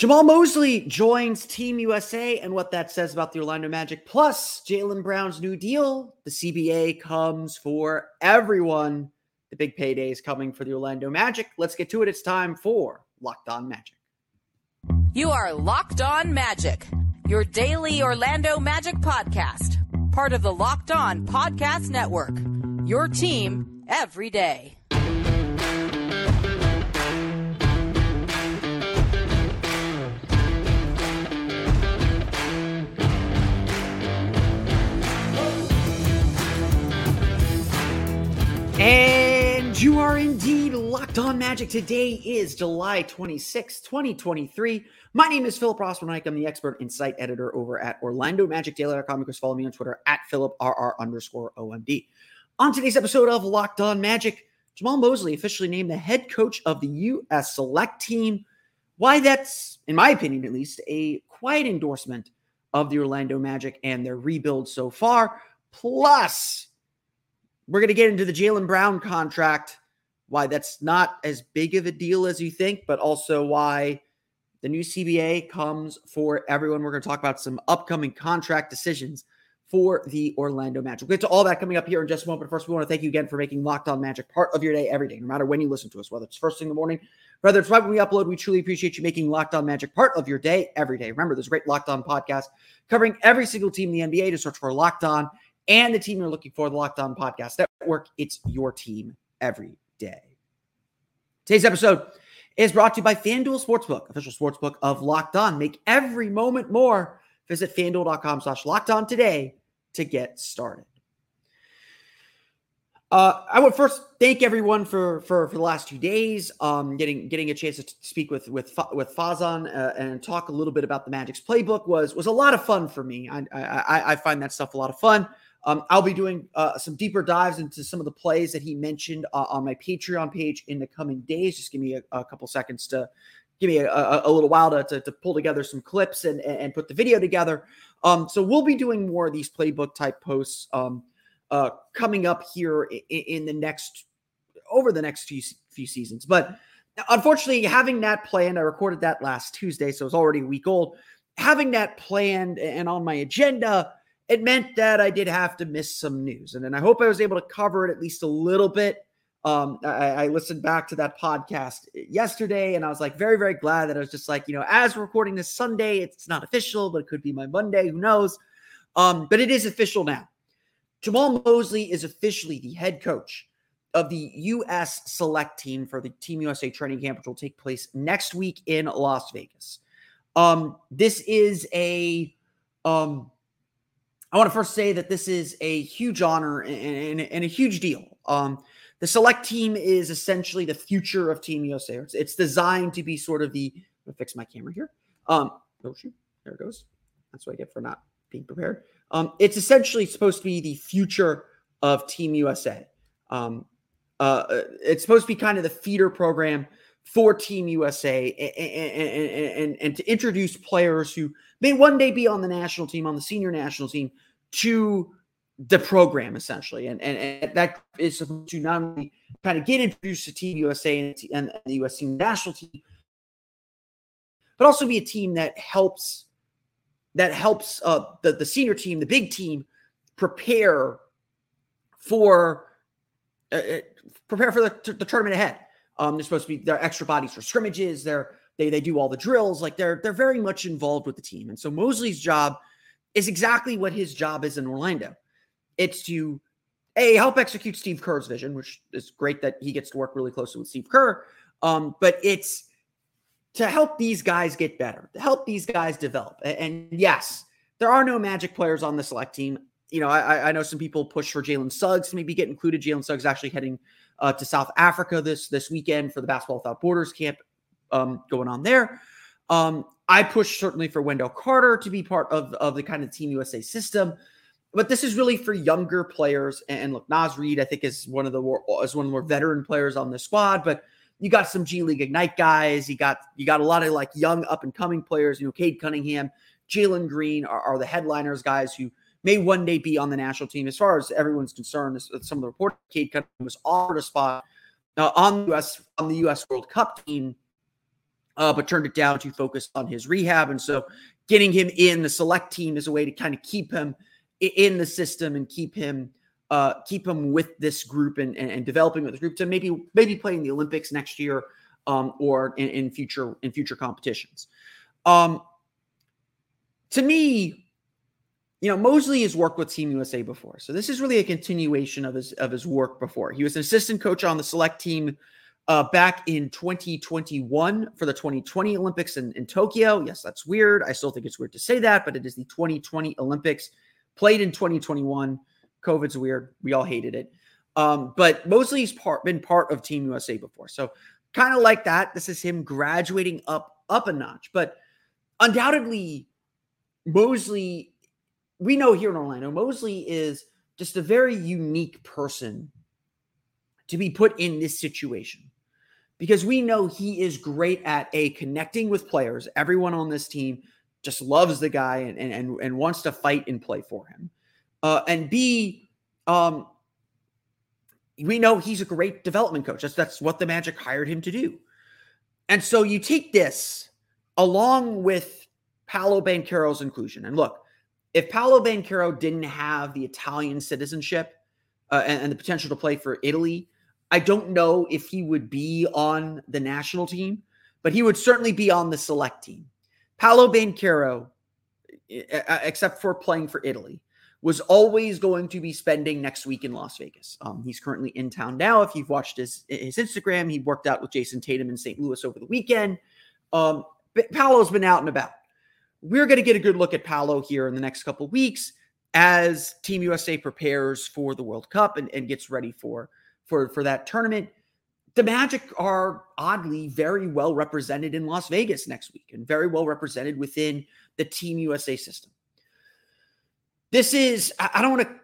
Jamahl Mosley joins Team USA and what that says about the Orlando Magic, plus Jaylen Brown's new deal. The CBA comes for everyone. The big payday is coming for the Orlando Magic. Let's get to it. It's time for Locked On Magic. You are Locked On Magic, your daily Orlando Magic podcast, part of the Locked On Podcast Network. Your team every day. And you are indeed locked on magic. Today is July 26, 2023. My name is Philip Rossman. I'm the expert insight editor over at OrlandoMagicDaily.com. You can follow me on Twitter at PhilipRR underscore OMD. On today's episode of Locked On Magic, Jamahl Mosley officially named the head coach of the U.S. Select Team. Why that's, in my opinion at least, a quiet endorsement of the Orlando Magic and their rebuild so far. Plus, we're going to get into the Jaylen Brown contract, why that's not as big of a deal as you think, but also why the new CBA comes for everyone. We're going to talk about some upcoming contract decisions for the Orlando Magic. We'll get to all that coming up here in just a moment. But first, we want to thank you again for making Locked On Magic part of your day every day, no matter when you listen to us, whether it's first thing in the morning, whether it's right when we upload. We truly appreciate you making Locked On Magic part of your day every day. Remember, there's a great Locked On podcast covering every single team in the NBA. To search for Locked On and the team you're looking for, the Locked On Podcast Network. It's your team every day. Today's episode is brought to you by FanDuel Sportsbook, official sportsbook of Locked On. Make every moment more. Visit fanduel.com slash locked on today to get started. Uh, I would first thank everyone for for for the last two days, um, getting getting a chance to speak with with with Fazan uh, and talk a little bit about the Magic's playbook was was a lot of fun for me. I I, I find that stuff a lot of fun. Um, I'll be doing uh, some deeper dives into some of the plays that he mentioned uh, on my Patreon page in the coming days. Just give me a, a couple seconds to give me a, a, a little while to, to, to, pull together some clips and, and put the video together. Um, so we'll be doing more of these playbook type posts um, uh, coming up here in, in, the next over the next few few seasons. But unfortunately, having that planned, I recorded that last Tuesday, so it's already a week old. Having that planned and on my agenda it meant that I did have to miss some news. And then I hope I was able to cover it at least a little bit. Um, I, I, listened back to that podcast yesterday and I was like very, very glad that I was just like, you know, as we're recording this Sunday, it's not official, but it could be my Monday, who knows? Um, but it is official now. Jamahl Mosley is officially the head coach of the U.S. select team for the Team USA training camp, which will take place next week in Las Vegas. Um, this is a um, I want to first say that this is a huge honor and, and, and a huge deal. Um, the select team is essentially the future of Team USA. It's, it's designed to be sort of the. I'm fix my camera here. Um, oh shoot, there it goes. That's what I get for not being prepared. Um, it's essentially supposed to be the future of Team USA. Um, uh, it's supposed to be kind of the feeder program for Team USA and, and, and, and, to introduce players who may one day be on the national team, on the senior national team, to the program essentially. And, and, and that is to not only kind of get introduced to Team USA and, the US national team, but also be a team that helps that helps uh, the, the senior team, the big team, prepare for uh, uh prepare for the, the tournament ahead. Um, they're supposed to be they're extra bodies for scrimmages. They're they they do all the drills. Like they're they're very much involved with the team. And so Mosley's job is exactly what his job is in Orlando. It's to a help execute Steve Kerr's vision, which is great that he gets to work really closely with Steve Kerr. Um, but it's to help these guys get better, to help these guys develop. And, and yes, there are no magic players on the select team. You know, I, I know some people push for Jalen Suggs to maybe get included. Jalen Suggs actually heading uh, to South Africa this this weekend for the Basketball Without Borders camp um, going on there. Um, I push certainly for Wendell Carter to be part of, of the kind of Team USA system, but this is really for younger players. And look, Naz Reid, I think, is one of the more is one of the more veteran players on the squad, but you got some G League Ignite guys. You got you got a lot of like young up and coming players. You know, Cade Cunningham, Jalen Green are, are, the headliners, guys who may one day be on the national team. As far as everyone's concerned, some of the reports, Cade Cunningham was offered a spot uh, on the US on the US World Cup team uh, but turned it down to focus on his rehab. And so getting him in the select team is a way to kind of keep him in the system and keep him uh, keep him with this group and, and, and developing with the group to maybe maybe playing the Olympics next year um, or in, in, future in future competitions. Um, to me, you know, Mosley has worked with Team USA before, so this is really a continuation of his of his work before. He was an assistant coach on the select team uh, back in 2021 for the 2020 Olympics in, in Tokyo. Yes, that's weird. I still think it's weird to say that, but it is the 2020 Olympics played in 2021. COVID's weird. We all hated it. Um, but Mosley's part been part of Team USA before. So kind of like that. This is him graduating up up a notch. But undoubtedly, Mosley, we know here in Orlando, Mosley is just a very unique person to be put in this situation because we know he is great at a connecting with players. Everyone on this team just loves the guy and and and wants to fight and play for him. Uh, and B, um, we know he's a great development coach. That's that's what the Magic hired him to do. And so you take this along with Paolo Banchero's inclusion. And look, if Paolo Banchero didn't have the Italian citizenship uh, and, and the potential to play for Italy, I don't know if he would be on the national team, but he would certainly be on the select team. Paolo Banchero, except for playing for Italy, was always going to be spending next week in Las Vegas. Um, he's currently in town now. If you've watched his his Instagram, he worked out with Jayson Tatum in St. Louis over the weekend. Um, Paolo's been out and about. We're going to get a good look at Paolo here in the next couple weeks as Team USA prepares for the World Cup and, and gets ready for for for that tournament. The Magic are oddly very well represented in Las Vegas next week and very well represented within the Team USA system. This is, I don't want to,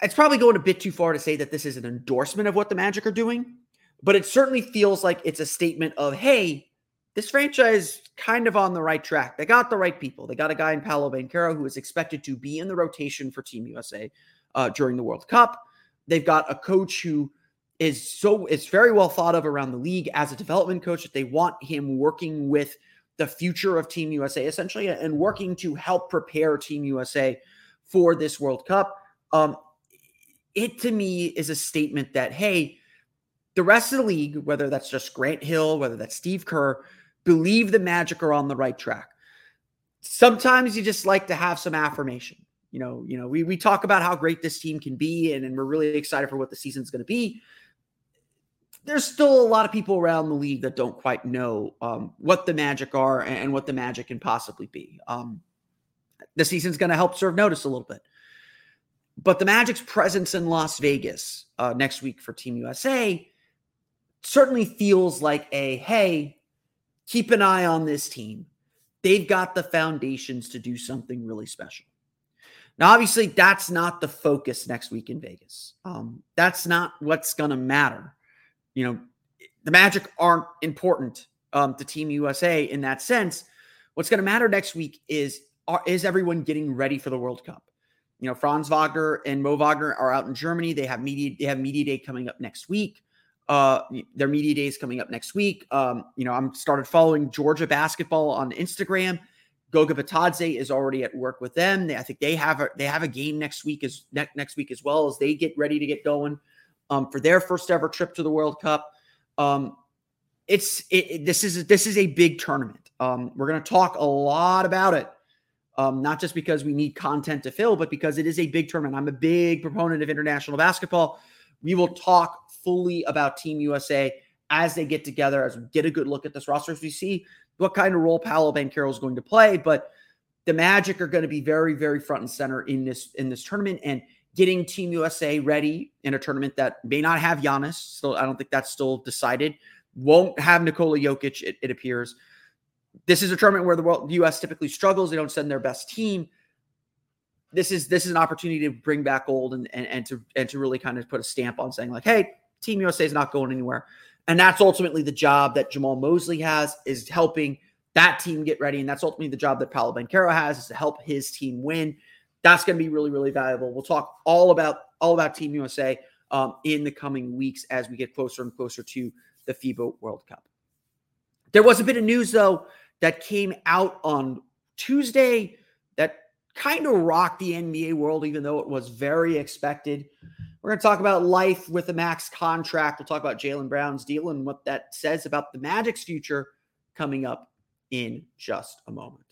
it's probably going a bit too far to say that this is an endorsement of what the Magic are doing, but it certainly feels like it's a statement of, hey, this franchise kind of on the right track. They got the right people. They got a guy in Paolo Banchero who is expected to be in the rotation for Team USA uh, during the World Cup. They've got a coach who is so is very well thought of around the league as a development coach that they want him working with the future of Team USA essentially and working to help prepare Team USA for this World Cup. Um, it to me is a statement that, hey, the rest of the league, whether that's just Grant Hill, whether that's Steve Kerr, believe the Magic are on the right track. Sometimes you just like to have some affirmation. You know, you know, we we talk about how great this team can be, and, and we're really excited for what the season's going to be there's still a lot of people around the league that don't quite know um, what the Magic are and what the Magic can possibly be. Um, the season's going to help serve notice a little bit. But the Magic's presence in Las Vegas uh, next week for Team USA certainly feels like a hey, keep an eye on this team. They've got the foundations to do something really special. Now, obviously, that's not the focus next week in Vegas. Um, that's not what's going to matter you know, the Magic aren't important um, to Team USA in that sense. What's going to matter next week is are, is everyone getting ready for the World Cup? You know, Franz Wagner and Mo Wagner are out in Germany. They have media. They have media day coming up next week. Uh, their media days coming up next week. Um, you know, I'm started following Georgia basketball on Instagram. Goga Bitadze is already at work with them. They, I think they have a they have a game next week as ne- next week as well as they get ready to get going um, for their first ever trip to the World Cup. Um, it's it, it, this is this is a big tournament. Um, we're going to talk a lot about it, um, not just because we need content to fill, but because it is a big tournament. I'm a big proponent of international basketball. We will talk fully about Team USA as they get together, as we get a good look at this roster, as we see what kind of role Paolo Banchero is going to play. But the Magic are going to be very, very front and center in this in this tournament, and getting Team USA ready in a tournament that may not have Giannis. Still, I don't think that's still decided. Won't have Nikola Jokic, it, it appears. This is a tournament where the world, the US typically struggles. They don't send their best team. This is this is an opportunity to bring back old and, and and to and to really kind of put a stamp on saying like, hey, Team USA is not going anywhere. And that's ultimately the job that Jamahl Mosley has is helping that team get ready. And that's ultimately the job that Paolo Banchero has is to help his team win that's going to be really, really valuable. We'll talk all about all about Team USA um, in the coming weeks as we get closer and closer to the FIBA World Cup. There was a bit of news, though, that came out on Tuesday kind of rocked the NBA world, even though it was very expected. We're going to talk about life with a max contract. We'll talk about Jaylen Brown's deal and what that says about the Magic's future coming up in just a moment.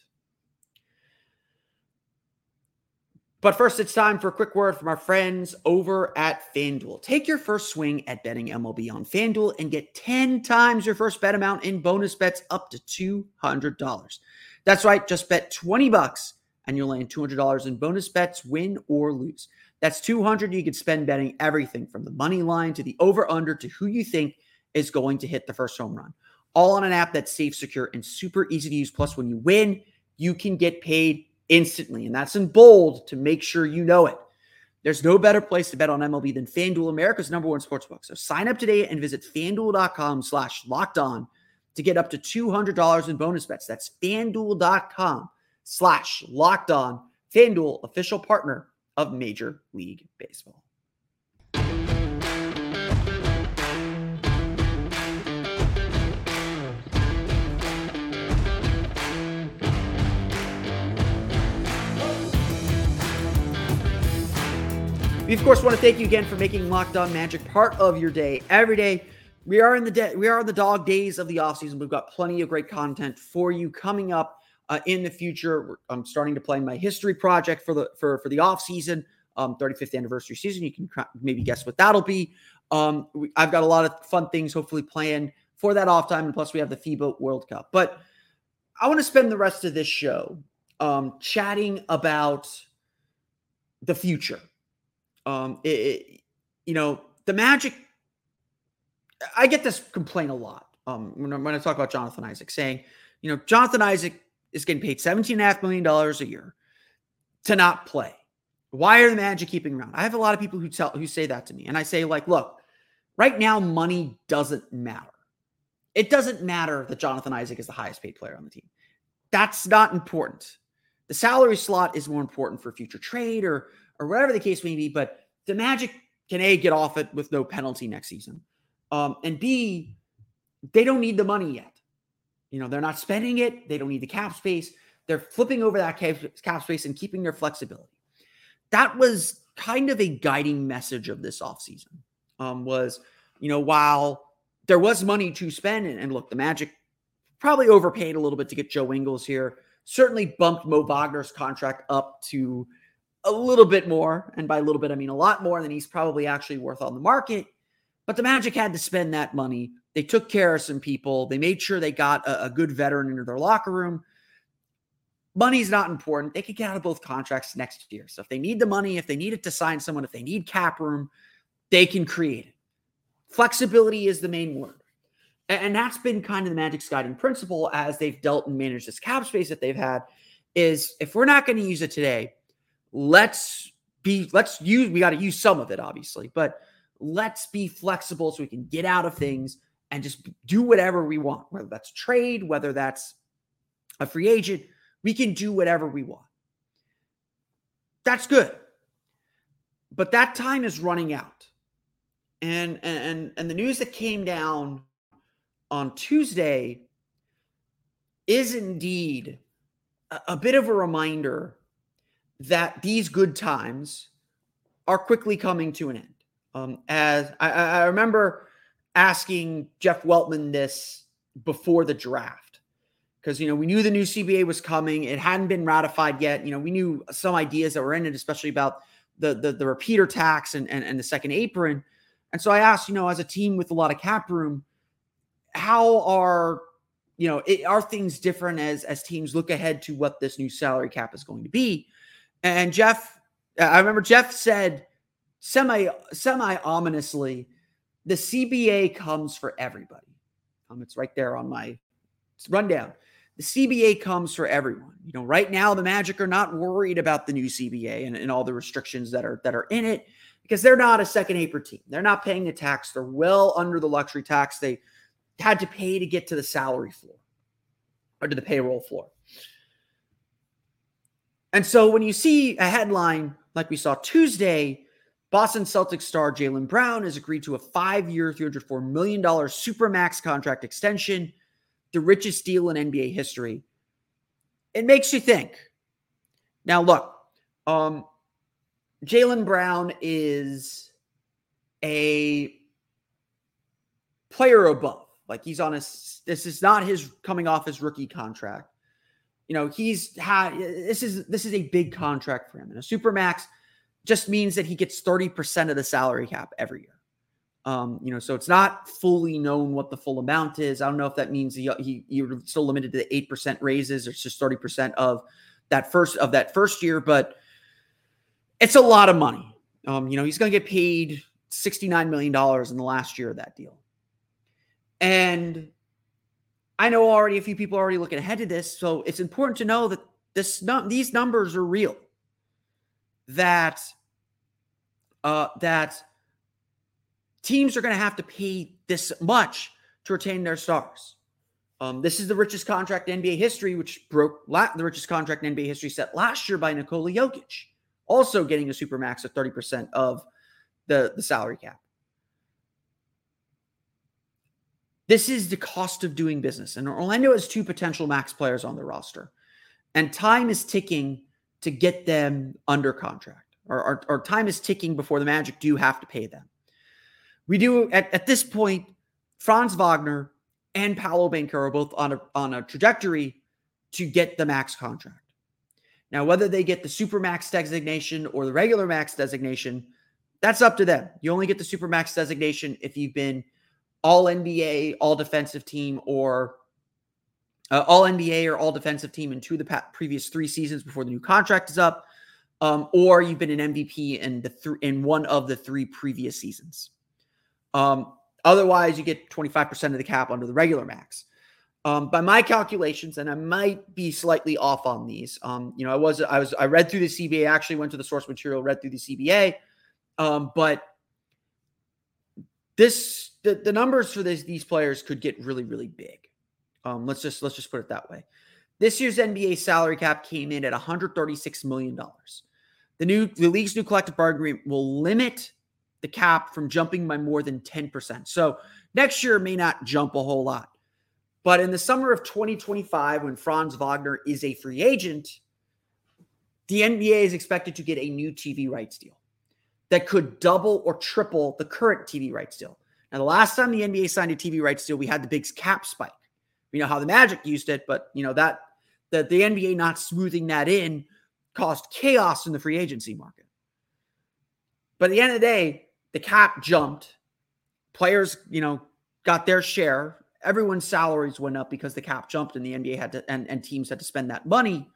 But first, it's time for a quick word from our friends over at FanDuel. Take your first swing at betting MLB on FanDuel and get 10 times your first bet amount in bonus bets up to $200. That's right, just bet 20 bucks and you'll land $200 in bonus bets, win or lose. That's 200 you could spend betting everything from the money line to the over under to who you think is going to hit the first home run. All on an app that's safe, secure, and super easy to use. Plus, when you win, you can get paid instantly. And that's in bold to make sure you know it. There's no better place to bet on MLB than FanDuel, America's number one sportsbook. So sign up today and visit fanduel.com slash locked on to get up to $200 in bonus bets. That's fanduel.com slash locked on. FanDuel, official partner of Major League Baseball. We of course want to thank you again for making Locked On Magic part of your day every day. We are in the de- we are in the dog days of the offseason. We've got plenty of great content for you coming up uh, in the future. I'm starting to plan my history project for the for for the offseason, um, 35th anniversary season. You can maybe guess what that'll be. Um, we, I've got a lot of fun things hopefully planned for that off time, and plus we have the FIBA World Cup. But I want to spend the rest of this show um, chatting about the future um, it, it, you know, the Magic. I get this complaint a lot um, when, I, when I talk about Jonathan Isaac, saying, you know, Jonathan Isaac is getting paid $17.5 million a year to not play. Why are the Magic keeping around? I have a lot of people who tell who say that to me, and I say, like, look, right now, money doesn't matter. It doesn't matter that Jonathan Isaac is the highest paid player on the team. That's not important. The salary slot is more important for future trade or or whatever the case may be. But the Magic can A, get off it with no penalty next season. Um, and B, they don't need the money yet. You know, they're not spending it. They don't need the cap space. They're flipping over that cap, space and keeping their flexibility. That was kind of a guiding message of this offseason um, was, you know, while there was money to spend, and, and look, the Magic probably overpaid a little bit to get Joe Ingles here, certainly bumped Mo Wagner's contract up to a little bit more, and by a little bit, I mean a lot more than he's probably actually worth on the market. But the Magic had to spend that money. They took care of some people. They made sure they got a, a good veteran into their locker room. Money's not important. They could get out of both contracts next year. So if they need the money, if they need it to sign someone, if they need cap room, they can create it. Flexibility is the main word. And that's been kind of the Magic's guiding principle as they've dealt and managed this cap space that they've had is if we're not going to use it today, let's be let's use we got to use some of it obviously but let's be flexible so we can get out of things and just do whatever we want whether that's trade whether that's a free agent we can do whatever we want. That's good. But that time is running out. And and and the news that came down on tuesday is indeed a, a bit of a reminder that these good times are quickly coming to an end. Um, as I, I remember asking Jeff Weltman this before the draft, because you know we knew the new CBA was coming. It hadn't been ratified yet. You know, we knew some ideas that were in it, especially about the the, the repeater tax and, and and the second apron. And so I asked, you know, as a team with a lot of cap room, how are you know it, are things different as as teams look ahead to what this new salary cap is going to be? And Jeff, I remember Jeff said semi semi ominously, the CBA comes for everybody. Um, it's right there on my rundown. The CBA comes for everyone. You know, right now the Magic are not worried about the new CBA and, and all the restrictions that are that are in it because they're not a second apron team. They're not paying the tax. They're well under the luxury tax they had to pay to get to the salary floor or to the payroll floor. And so when you see a headline like we saw Tuesday, Boston Celtics star Jaylen Brown has agreed to a five year, $304 million Supermax contract extension. the richest deal in NBA history, it makes you think. Now, look, um, Jaylen Brown is a player above. Like he's on a, this is not his coming off his rookie contract. You know, he's had, this is, this is a big contract for him. And a super max just means that he gets 30% of the salary cap every year. Um, you know, so it's not fully known what the full amount is. I don't know if that means he, he you're still limited to the eight percent raises, or it's just thirty percent of that first of that first year, but it's a lot of money. Um, you know, he's going to get paid sixty nine million dollars in the last year of that deal, and I know already a few people are already looking ahead to this, so it's important to know that this these numbers are real. That uh, that teams are going to have to pay this much to retain their stars. Um, this is the richest contract in NBA history, which broke la- the richest contract in NBA history set last year by Nikola Jokic, also getting a super max of 30% of the, the salary cap. This is the cost of doing business. And Orlando has two potential max players on the roster. And time is ticking to get them under contract, or, or, or time is ticking before the Magic do have to pay them. We do at, at this point, Franz Wagner and Paolo Banchero both on a on a trajectory to get the max contract. Now, whether they get the super max designation or the regular max designation, that's up to them. You only get the super max designation if you've been all NBA, all defensive team, or uh, all NBA or all defensive team in two of the pa- previous three seasons before the new contract is up, um, or you've been an MVP in the th- in one of the three previous seasons. Um, otherwise, you get 25% of the cap under the regular max. Um, by my calculations, and I might be slightly off on these. Um, you know, I was I was I read through the CBA. Actually, went to the source material, read through the CBA. Um, but this the, the numbers for this, these players could get really really big. Um, let's just let's just put it that way. This year's NBA salary cap came in at 136 million dollars. The new the league's new collective bargaining agreement will limit the cap from jumping by more than 10%. So next year may not jump a whole lot. But in the summer of 2025, when Franz Wagner is a free agent, the NBA is expected to get a new TV rights deal that could double or triple the current TV rights deal. Now, the last time the NBA signed a TV rights deal, we had the big cap spike. We know how the Magic used it, but you know that the, the NBA not smoothing that in caused chaos in the free agency market. But at the end of the day, the cap jumped. Players, you know, got their share. Everyone's salaries went up because the cap jumped and the NBA had to and, and teams had to spend that money.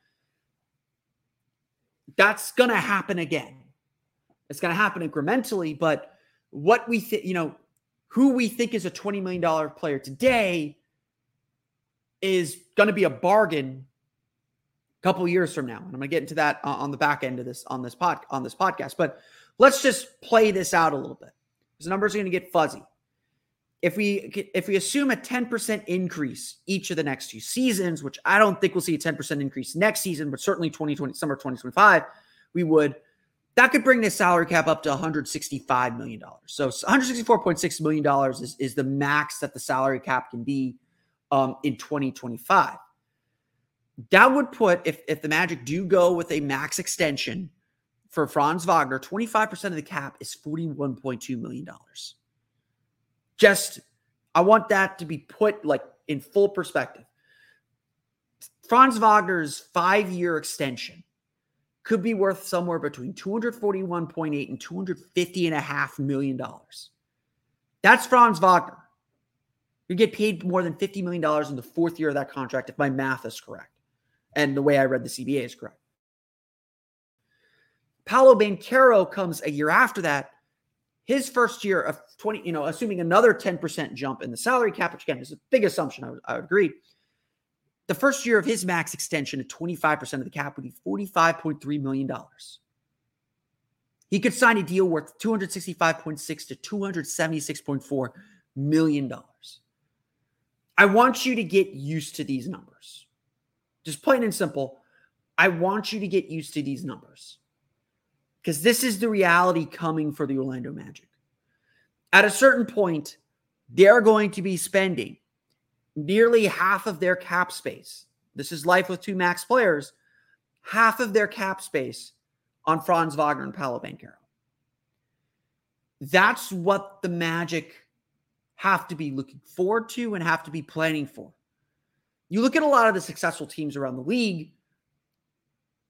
That's gonna happen again. It's gonna happen incrementally, but what we think, you know, who we think is a $20 million player today is gonna be a bargain a couple years from now. And I'm gonna get into that uh, on the back end of this on this pod on this podcast. But Let's just play this out a little bit. Because numbers are going to get fuzzy. If we if we assume a 10% increase each of the next two seasons, which I don't think we'll see a 10% increase next season, but certainly 2020 summer 2025, we would that could bring the salary cap up to 165 million dollars. So 164.6 million dollars is, is the max that the salary cap can be um, in 2025. That would put if if the Magic do go with a max extension for Franz Wagner, 25% of the cap is $41.2 million. Just, I want that to be put like in full perspective. Franz Wagner's five year extension could be worth somewhere between 241.8 and 250 and a half million dollars. That's Franz Wagner. You get paid more than $50 million in the fourth year of that contract if my math is correct. And the way I read the CBA is correct. Paolo Banchero comes a year after that. His first year of 20, you know, assuming another 10% jump in the salary cap, which again is a big assumption, I would, I would agree. The first year of his max extension at 25% of the cap would be $45.3 million. He could sign a deal worth 265.6 to 276.4 million dollars. I want you to get used to these numbers. Just plain and simple. I want you to get used to these numbers because this is the reality coming for the Orlando Magic. At a certain point, they're going to be spending nearly half of their cap space. This is life with two max players. Half of their cap space on Franz Wagner and Paolo Banchero. That's what the Magic have to be looking forward to and have to be planning for. You look at a lot of the successful teams around the league,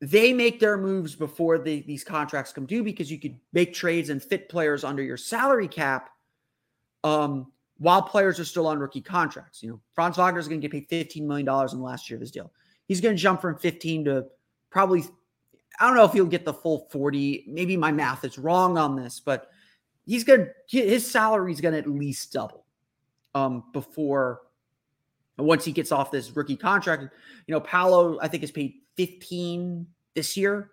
they make their moves before the, these contracts come due because you could make trades and fit players under your salary cap um, while players are still on rookie contracts. You know, Franz Wagner is going to get paid $15 million in the last year of his deal. He's going to jump from 15 to probably, I don't know if he'll get the full 40. Maybe my math is wrong on this, but he's going to, his salary is going to at least double um, before, once he gets off this rookie contract. You know, Paolo, I think, is paid 15 this year.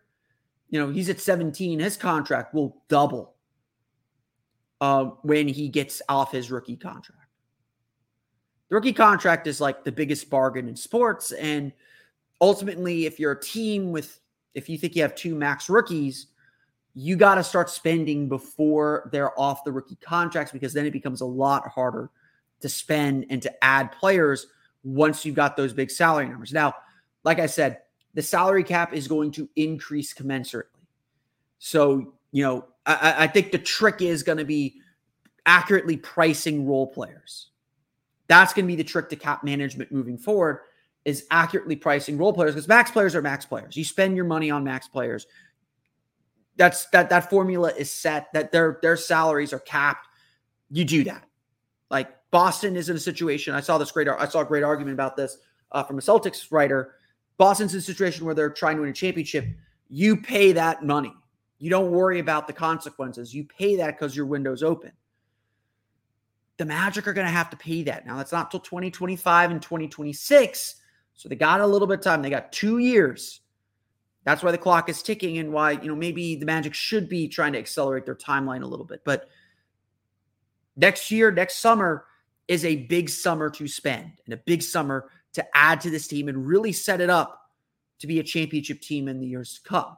You know, he's at 17. His contract will double uh, when he gets off his rookie contract. The rookie contract is like the biggest bargain in sports. And ultimately, if you're a team with, if you think you have two max rookies, you got to start spending before they're off the rookie contracts because then it becomes a lot harder to spend and to add players once you've got those big salary numbers. Now, like I said, the salary cap is going to increase commensurately. So, you know, I, I think the trick is going to be accurately pricing role players. That's going to be the trick to cap management moving forward is accurately pricing role players because max players are max players. You spend your money on max players. That's that that formula is set that their their salaries are capped. You do that. Like Boston is in a situation. I saw this great. I saw a great argument about this uh, from a Celtics writer. Boston's in a situation where they're trying to win a championship. You pay that money. You don't worry about the consequences. You pay that because your window's open. The Magic are going to have to pay that. Now, that's not till 2025 and 2026. So they got a little bit of time. They got two years. That's why the clock is ticking and why, you know, maybe the Magic should be trying to accelerate their timeline a little bit. But next year, next summer is a big summer to spend and a big summer to add to this team and really set it up to be a championship team in the years to come.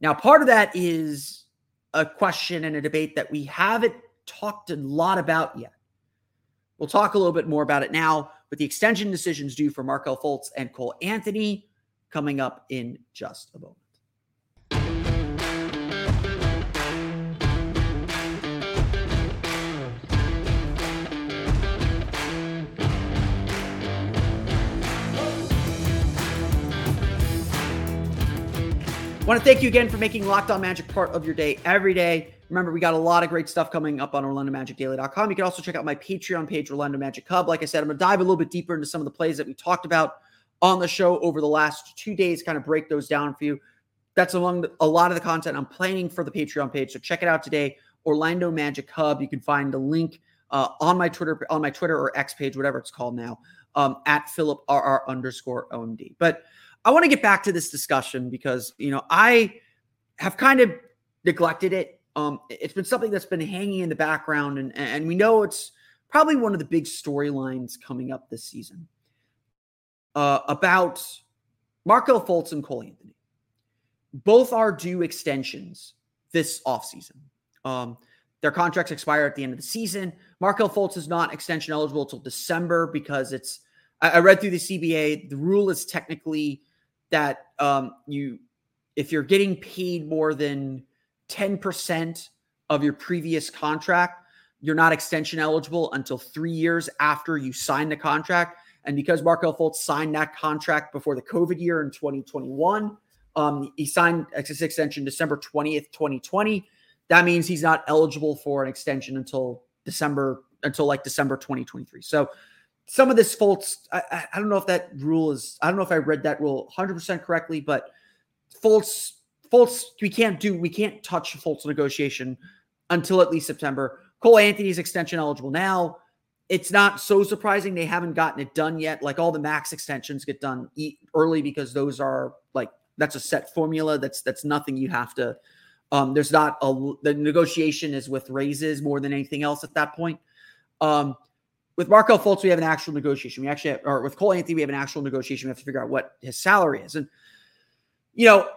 Now, part of that is a question and a debate that we haven't talked a lot about yet. We'll talk a little bit more about it now, but the extension decisions due for Markelle Fultz and Cole Anthony coming up in just a moment. Want to thank you again for making Locked On Magic part of your day every day. Remember, we got a lot of great stuff coming up on OrlandoMagicDaily.com. You can also check out my Patreon page, Orlando Magic Hub. Like I said, I'm going to dive a little bit deeper into some of the plays that we talked about on the show over the last two days, kind of break those down for you. That's among the, a lot of the content I'm planning for the Patreon page. So check it out today, Orlando Magic Hub. You can find the link uh, on my Twitter, on my Twitter or X page, whatever it's called now, um, at Philip RR underscore OMD. But I want to get back to this discussion because, you know, I have kind of neglected it. Um, it's been something that's been hanging in the background, and, and we know it's probably one of the big storylines coming up this season uh, about Markelle Fultz and Cole Anthony. Both are due extensions this offseason. Um, their contracts expire at the end of the season. Markelle Fultz is not extension eligible until December because it's. I read through the CBA. The rule is technically that um, you, if you're getting paid more than 10% of your previous contract, you're not extension eligible until three years after you sign the contract. And because Markelle Fultz signed that contract before the COVID year in 2021, um, he signed his extension December 20th, 2020. That means he's not eligible for an extension until December, until like December 2023. So some of this Fultz, I, I, don't know if that rule is, I don't know if I read that rule 100% correctly, but Fultz, Fultz, we can't do, we can't touch Fultz negotiation until at least September. Cole Anthony's extension eligible now. It's not so surprising they haven't gotten it done yet. Like all the max extensions get done early because those are like that's a set formula. That's that's nothing you have to. Um, there's not a the negotiation is with raises more than anything else at that point. Um, with Markelle Fultz, we have an actual negotiation. We actually, have, or with Cole Anthony, we have an actual negotiation. We have to figure out what his salary is, and you know,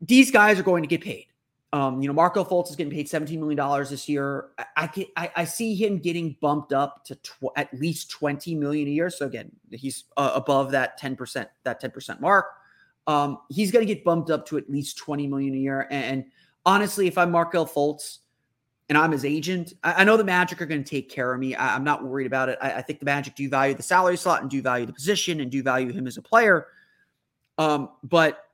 these guys are going to get paid. Um, you know, Markelle Fultz is getting paid $17 million this year. I, I, can, I, see him getting bumped up to tw- at least 20 million a year. So again, he's uh, above that 10%, that 10% mark. Um, he's going to get bumped up to at least 20 million a year. And, and honestly, if I'm Markelle Fultz and I'm his agent, I, I know the Magic are going to take care of me. I, am not worried about it. I, I, think the Magic do value the salary slot and do value the position and do value him as a player. Um, but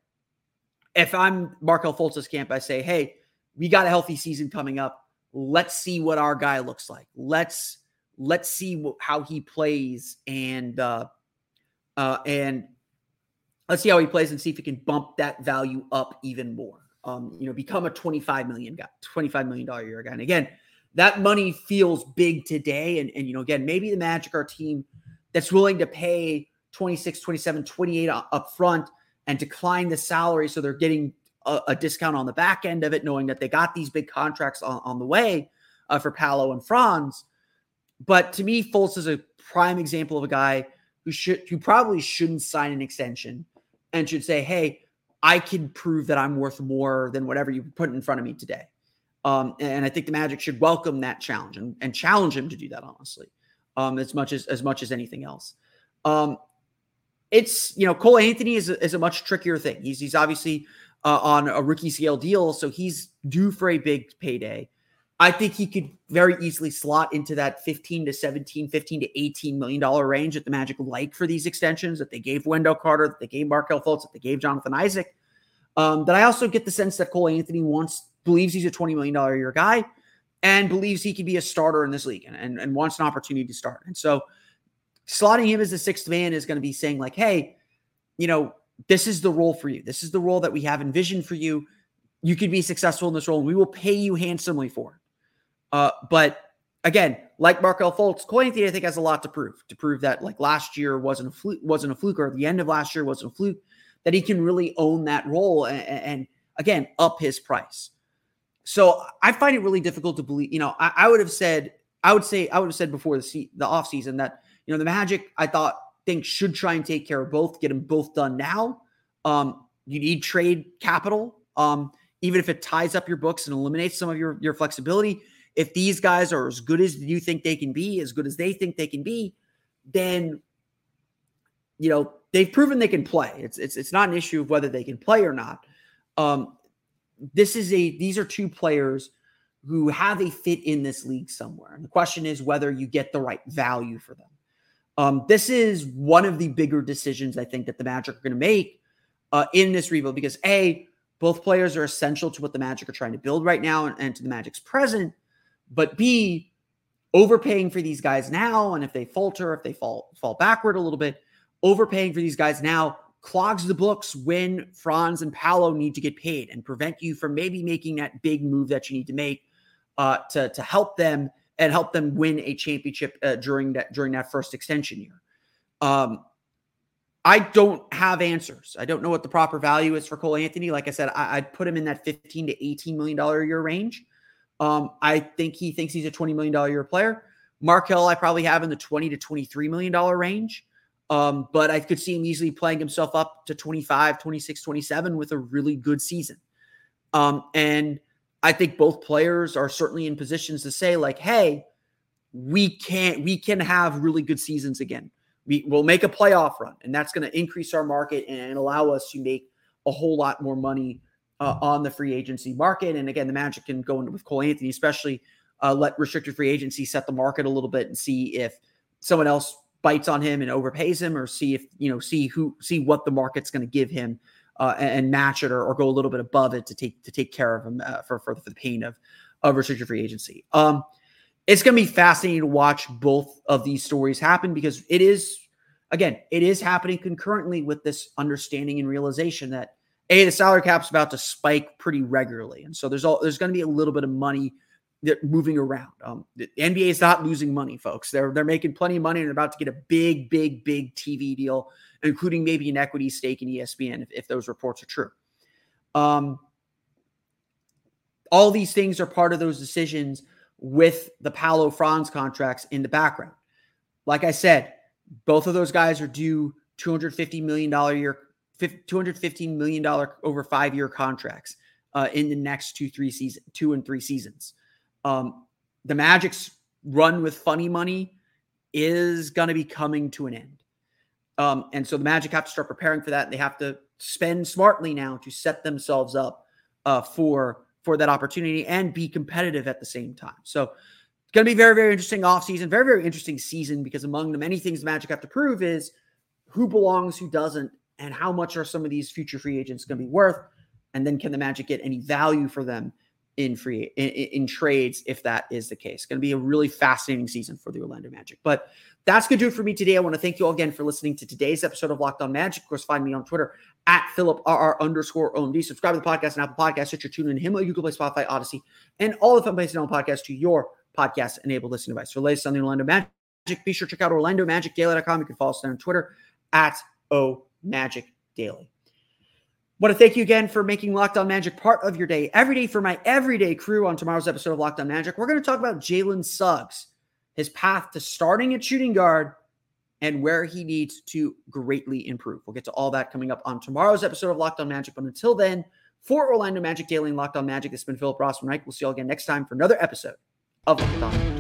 if I'm Markelle Fultz's camp, I say, hey, we got a healthy season coming up. Let's see what our guy looks like. Let's let's see wh- how he plays and uh, uh, and let's see how he plays and see if he can bump that value up even more. Um, you know, become a 25 million guy, 25 million dollar year guy. And again, that money feels big today. And, and you know, again, maybe the Magic are team that's willing to pay 26, 27, 28 up front and decline the salary so they're getting a, a, discount on the back end of it, knowing that they got these big contracts on, on the way uh, for Paolo and Franz. But to me, Fultz is a prime example of a guy who should who probably shouldn't sign an extension and should say, "Hey, I can prove that I'm worth more than whatever you put in front of me today." Um, and I think the Magic should welcome that challenge and, and challenge him to do that honestly, um, as much as as much as anything else. Um, it's you know Cole Anthony is a, is a much trickier thing. He's he's obviously uh, on a rookie scale deal, so he's due for a big payday. I think he could very easily slot into that 15 to 17, 15 to 18 million dollar range that the Magic like for these extensions that they gave Wendell Carter, that they gave Markelle Fultz, that they gave Jonathan Isaac. Um, I also get the sense that Cole Anthony wants believes he's a 20 million dollar a year guy and believes he can be a starter in this league and, and, and wants an opportunity to start. And so slotting him as the sixth man is going to be saying, like, hey, you know, this is the role for you. This is the role that we have envisioned for you. You could be successful in this role, and we will pay you handsomely for it. Uh, but again, like Markelle Fultz, Cole I think, has a lot to prove. To prove that, like last year wasn't a fluke, wasn't a fluke, or the end of last year wasn't a fluke. That he can really own that role and, and again up his price. So I find it really difficult to believe. You know, I, I would have said, I would say, I would have said before the se- the off season that you know, the Magic, I thought, think should try and take care of both, get them both done now. Um, you need trade capital, um, even if it ties up your books and eliminates some of your, your flexibility. If these guys are as good as you think they can be, as good as they think they can be, then you know they've proven they can play. It's it's it's not an issue of whether they can play or not. Um, this is a these are two players who have a fit in this league somewhere, and the question is whether you get the right value for them. Um, this is one of the bigger decisions I think that the Magic are going to make uh, in this rebuild because a both players are essential to what the Magic are trying to build right now and, and to the Magic's present, but b overpaying for these guys now and if they falter, if they fall fall backward a little bit, overpaying for these guys now clogs the books when Franz and Paolo need to get paid and prevent you from maybe making that big move that you need to make uh, to to help them and help them win a championship uh, during that during that first extension year. Um, I don't have answers. I don't know what the proper value is for Cole Anthony. Like I said, I, would put him in that 15 to 18 million dollar a year range. Um, I think he thinks he's a 20 million dollar a year player. Markelle, I probably have in the 20 to 23 million dollar range. Um, but I could see him easily playing himself up to 25, 26, 27 with a really good season. Um, and I think both players are certainly in positions to say, like, hey, we can't, we can have really good seasons again. We will make a playoff run, and that's going to increase our market and allow us to make a whole lot more money uh, on the free agency market. And again, the Magic can go into with Cole Anthony, especially uh, let restricted free agency set the market a little bit and see if someone else bites on him and overpays him, or see if you know see who see what the market's going to give him uh, and match it or, or, go a little bit above it to take to take care of him uh, for, for, for the pain of of restricted free agency. Um, it's going to be fascinating to watch both of these stories happen because it is again it is happening concurrently with this understanding and realization that a the salary cap's about to spike pretty regularly, and so there's all there's going to be a little bit of money that moving around. Um, the NBA is not losing money, folks. They're they're making plenty of money and they're about to get a big, big, big TV deal including maybe an equity stake in ESPN if, if those reports are true. Um, all these things are part of those decisions with the Paolo Franz contracts in the background. Like I said, both of those guys are due $250 million year, $215 million over five year contracts. uh, in the next two, three season, two and three seasons. Um, the Magic's run with funny money is going to be coming to an end. Um, and so the Magic have to start preparing for that. They have to spend smartly now to set themselves up uh, for for that opportunity and be competitive at the same time. So it's going to be very, very interesting offseason, very, very interesting season because among the many things the Magic have to prove is who belongs, who doesn't, and how much are some of these future free agents going to be worth? And then can the Magic get any value for them in free in, in, trades if that is the case. It's going to be a really fascinating season for the Orlando Magic. But that's going to do it for me today. I want to thank you all again for listening to today's episode of Locked On Magic. Of course, find me on Twitter at PhilipRR underscore OMD. Subscribe to the podcast and Apple Podcasts, Stitcher, TuneIn, Himalaya, Google Play, Spotify, Odyssey, and all the fun places on podcast to your podcast-enabled listening device. For latest on the Orlando Magic, be sure to check out OrlandoMagicDaily.com. You can follow us on Twitter at O Magic Daily want to thank you again for making Locked On Magic part of your day every day for my everyday crew on tomorrow's episode of Locked On Magic. We're going to talk about Jalen Suggs, his path to starting at shooting guard, and where he needs to greatly improve. We'll get to all that coming up on tomorrow's episode of Locked On Magic. But until then, for Orlando Magic Daily and Locked On Magic, this has been Philip Rossman Reich. We'll see you all again next time for another episode of Locked On Magic.